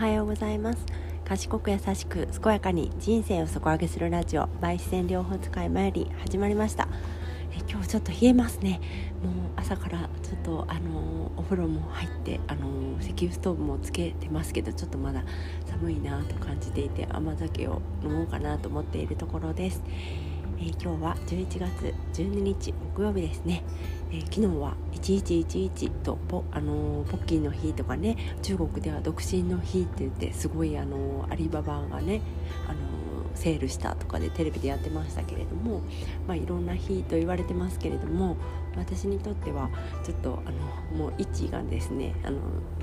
はようございます。賢く優しく健やかに人生を底上げするラジオ焙煎療法使いまより始まりました。え今日ちょっと冷えますね。もう朝からちょっとあのお風呂も入ってあの石油ストーブもつけてますけどちょっとまだ寒いなと感じていて甘酒を飲もうかなと思っているところです。えー、今日は11月12日木曜日ですね、えー、昨日は1111とポ,、あのー、ポッキーの日とかね中国では独身の日って言ってすごい、あのアリババがね、あのセールしたとかでテレビでやってましたけれども、まあ、いろんな日と言われてますけれども私にとってはちょっとあのもう位置がですねあの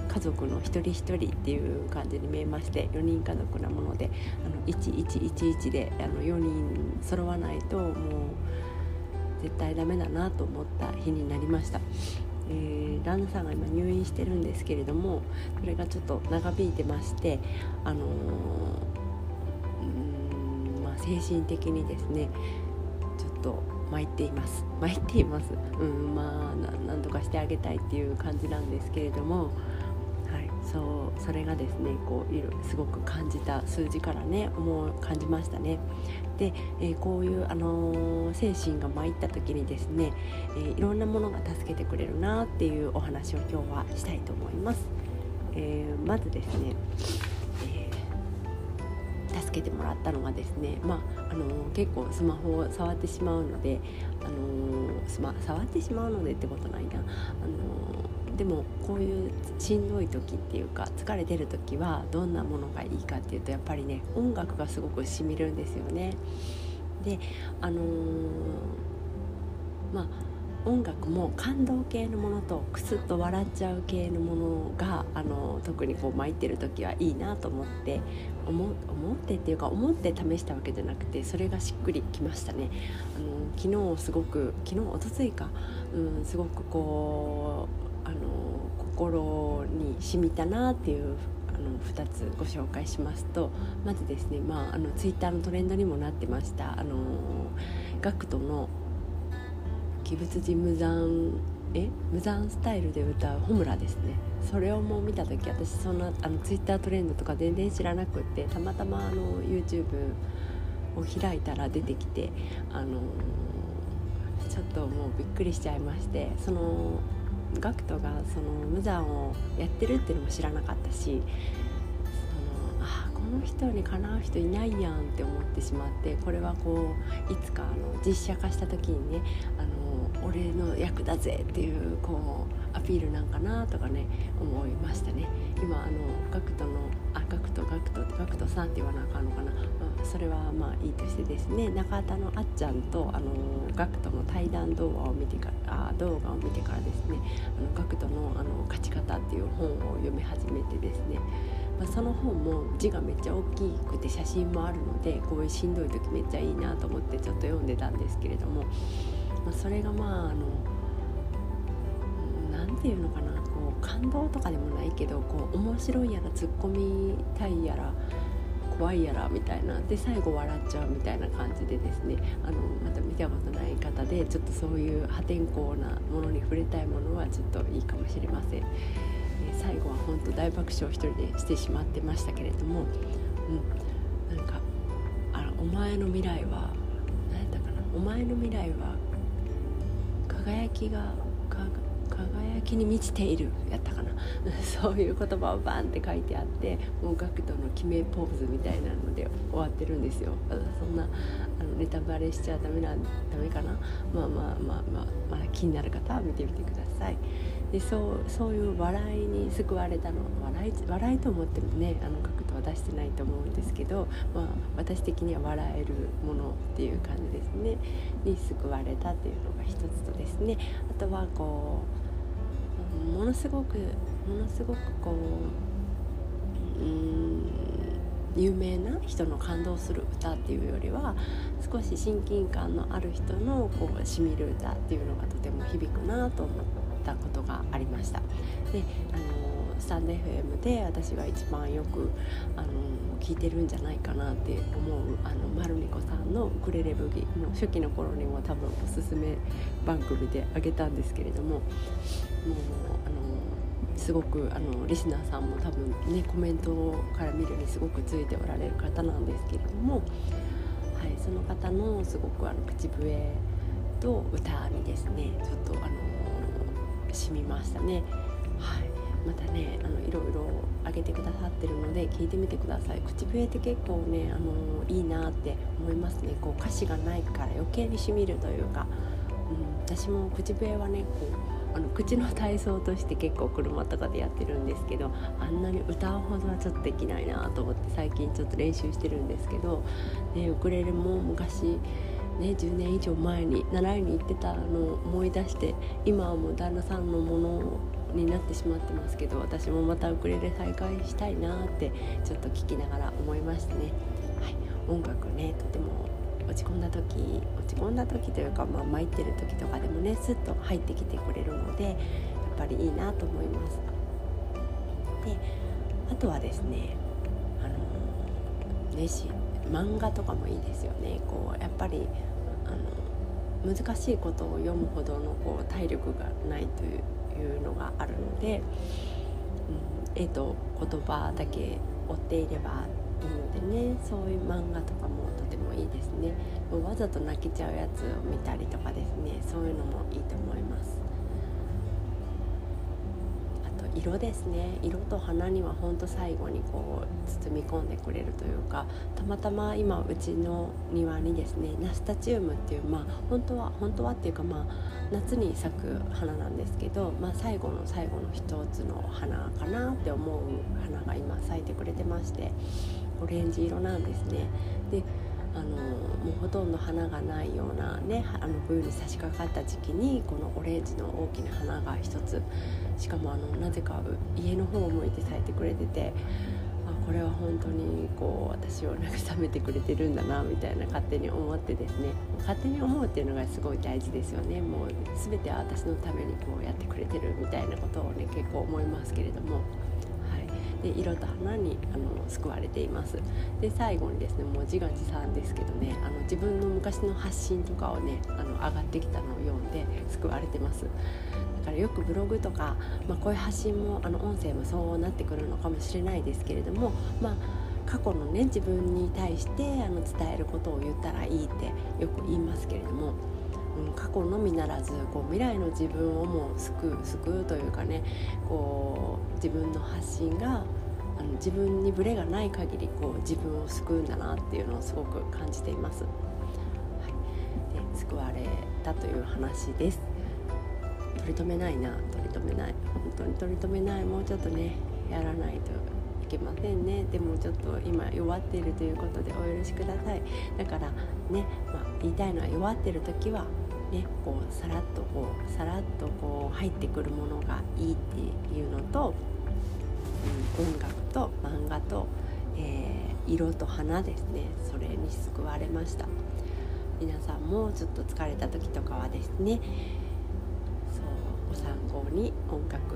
家族の一人一人っていう感じに見えまして4人家族なものであの1111であの4人揃わないともう絶対ダメだなと思った日になりました。えー、旦那さんが今入院してるんですけれどもそれがちょっと長引いてまして、あのー、精神的にですねちょっと参っています参っています、うん、まあなんとかしてあげたいっていう感じなんですけれども、はい、そうそれがですねこういるすごく感じた数字からね思う感じましたね。で、えー、こういう、あのー、精神が参った時にですね、えー、いろんなものが助けてくれるなっていうお話を今日はしたいと思います。えまずですねけてもらったのがですね、まあ、あの結構スマホを触ってしまうので、あのスマ触ってしまうのでってことないな、あのでもこういうしんどい時っていうか疲れてる時はどんなものがいいかっていうとやっぱりね音楽がすごくしみるんですよね。であのまあ音楽も感動系のものとクスッと笑っちゃう系のものがあの特にこう巻いてる時はいいなと思って思思ってっていうか思って試したわけじゃなくてそれがしっくりきましたね。あの昨日すごく昨日おとついか、うん、すごくこうあの心に染みたなっていうあの2つご紹介しますとまずですね、まあ、あのツイッターのトレンドにもなってましたあのガクトの鬼物寺無残え無残スタイルで歌う「ホムラ」ですね。それをもう見た時私そんなあのツイッタートレンドとか全然知らなくってたまたまあの YouTube を開いたら出てきてあのちょっともうびっくりしちゃいましてその GACKT がその無残をやってるっていうのも知らなかったしそのあこの人にかなう人いないやんって思ってしまってこれはこういつかあの実写化した時にねあの俺の役だぜっていうこうアピールなんかなとかね思いましたね。今あのガクトのあガクトガクトガクトさんって言わなあかんのかな、まあ、それはまあいいとしてですね中田のあっちゃんとあのガクトの対談動画を見てからあ動画を見てからですねあのガクトのあの勝ち方っていう本を読み始めてですね。まあ、その本も字がめっちゃ大きくて写真もあるのでこういうしんどい時めっちゃいいなと思ってちょっと読んでたんですけれどもまあ、それがまああの何て言うのかなこう感動とかでもないけどこう面白いやら突っ込みたいやら怖いやらみたいなで最後笑っちゃうみたいな感じでですねあのまた見たことない方でちょっとそういう破天荒なものに触れたいものはちょっといいかもしれません。最後は本当大爆笑一人でしてしまってましたけれども、うん、なんかあのお前の未来は何やったかなお前の未来は輝きが輝きに満ちているやったかな。そういう言葉をバンって書いてあってもう学徒の決めポーズみたいなので終わってるんですよ。そんなあのネタバレしちゃダメなダメかな。まあまあまあまあ、まあ、気になる方は見てみてください。でそうそういう笑いに救われたの笑い笑いと思ってもねあのは出してないと思うんですけど、まあ、私的には笑えるものっていう感じですね。に救われたっていうのが一つとですね。あとはこうものすごくものすごくこううん有名な人の感動する歌っていうよりは少し親近感のある人のこうしみる歌っていうのがとても響くなと思ってたことがありました。であのスタンド FM で私が一番よくあの聞いてるんじゃないかなって思うあのマルミコさんのウクレレブギの初期の頃にも多分おすすめ番組であげたんですけれどももうあのすごくあのリスナーさんも多分ねコメントから見るにすごくついておられる方なんですけれども、はい、その方のすごくあの口笛と歌にですねちょっとあの染みましたね。はい。またねあのいろいろあげてくださってるので聞いてみてください。口笛って結構ねあのいいなって思いますね。こう歌詞がないから余計にしみるというか、うん、私も口笛はねこうあの口の体操として結構車とかでやってるんですけどあんなに歌うほどはちょっとできないなと思って最近ちょっと練習してるんですけど、ね、ウクレレも昔ね、10年以上前に習いに行ってたのを思い出して今はもう旦那さんのものになってしまってますけど私もまたウクレレ再開したいなってちょっと聞きながら思いましたね。はい、音楽ねとても落ち込んだ時落ち込んだ時というか、まあ、参ってる時とかでもねスッと入ってきてくれるのでやっぱりいいなと思います。であとはですねあの漫画とかもいいですよね。こうやっぱりあの難しいことを読むほどのこう体力がないというのがあるので、うん、絵と言葉だけ追っていればいいのでね。そういう漫画とかもとてもいいですね。わざと泣けちゃうやつを見たりとかですね。そういうのもいいと思います。色ですね色と花にはほんと最後にこう包み込んでくれるというかたまたま今うちの庭にですねナスタチウムっていうまあ本当は本当はっていうかまあ夏に咲く花なんですけど、まあ、最後の最後の一つの花かなって思う花が今咲いてくれてましてオレンジ色なんですね。であのもうほとんど花がないようなねあの冬に差し掛かった時期にこのオレンジの大きな花が一つ。しかもあのなぜか家の方を向いて咲いてくれててこれは本当にこう私を慰めてくれてるんだなみたいな勝手に思ってですね。勝手に思うっていうのがすごい大事ですよね。もう全ては私のためにこうやってくれてるみたいなことをね結構思いますけれども。で色と花にあの救われています。で最後にですねもう自画自賛ですけどねあの自分の昔の発信とかをねあの上がってきたのを読んで救われてます。だからよくブログとか、まあ、こういう発信もあの音声もそうなってくるのかもしれないですけれどもまあ過去のね自分に対してあの伝えることを言ったらいいってよく言いますけれどもうん、過去のみならずこう未来の自分をも救う救うというかねこう自分の発信があの自分にブレがない限りこう自分を救うんだなっていうのをすごく感じています。はい、で救われたという話です。取り留めないな取り留めない。本当に取り留めない。もうちょっとねやらないといけませんね。でもちょっと今弱っているということでお許しください。だからね、まあ、言いたいのは弱ってる時はね、こうさらっとこうさらっとこう入ってくるものがいいっていうのと、うん、音楽と漫画と、えー、色と花ですね。それに救われました。皆さんもちょっと疲れた時とかはですねそうご参考に音楽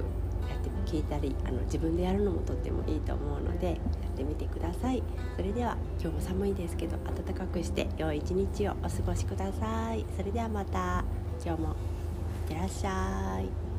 やって聞いたりあの自分でやるのもとってもいいと思でやってみてください。それでは今日も寒いですけど暖かくして良い一日をお過ごしください。それではまた。今日もいってらっしゃい。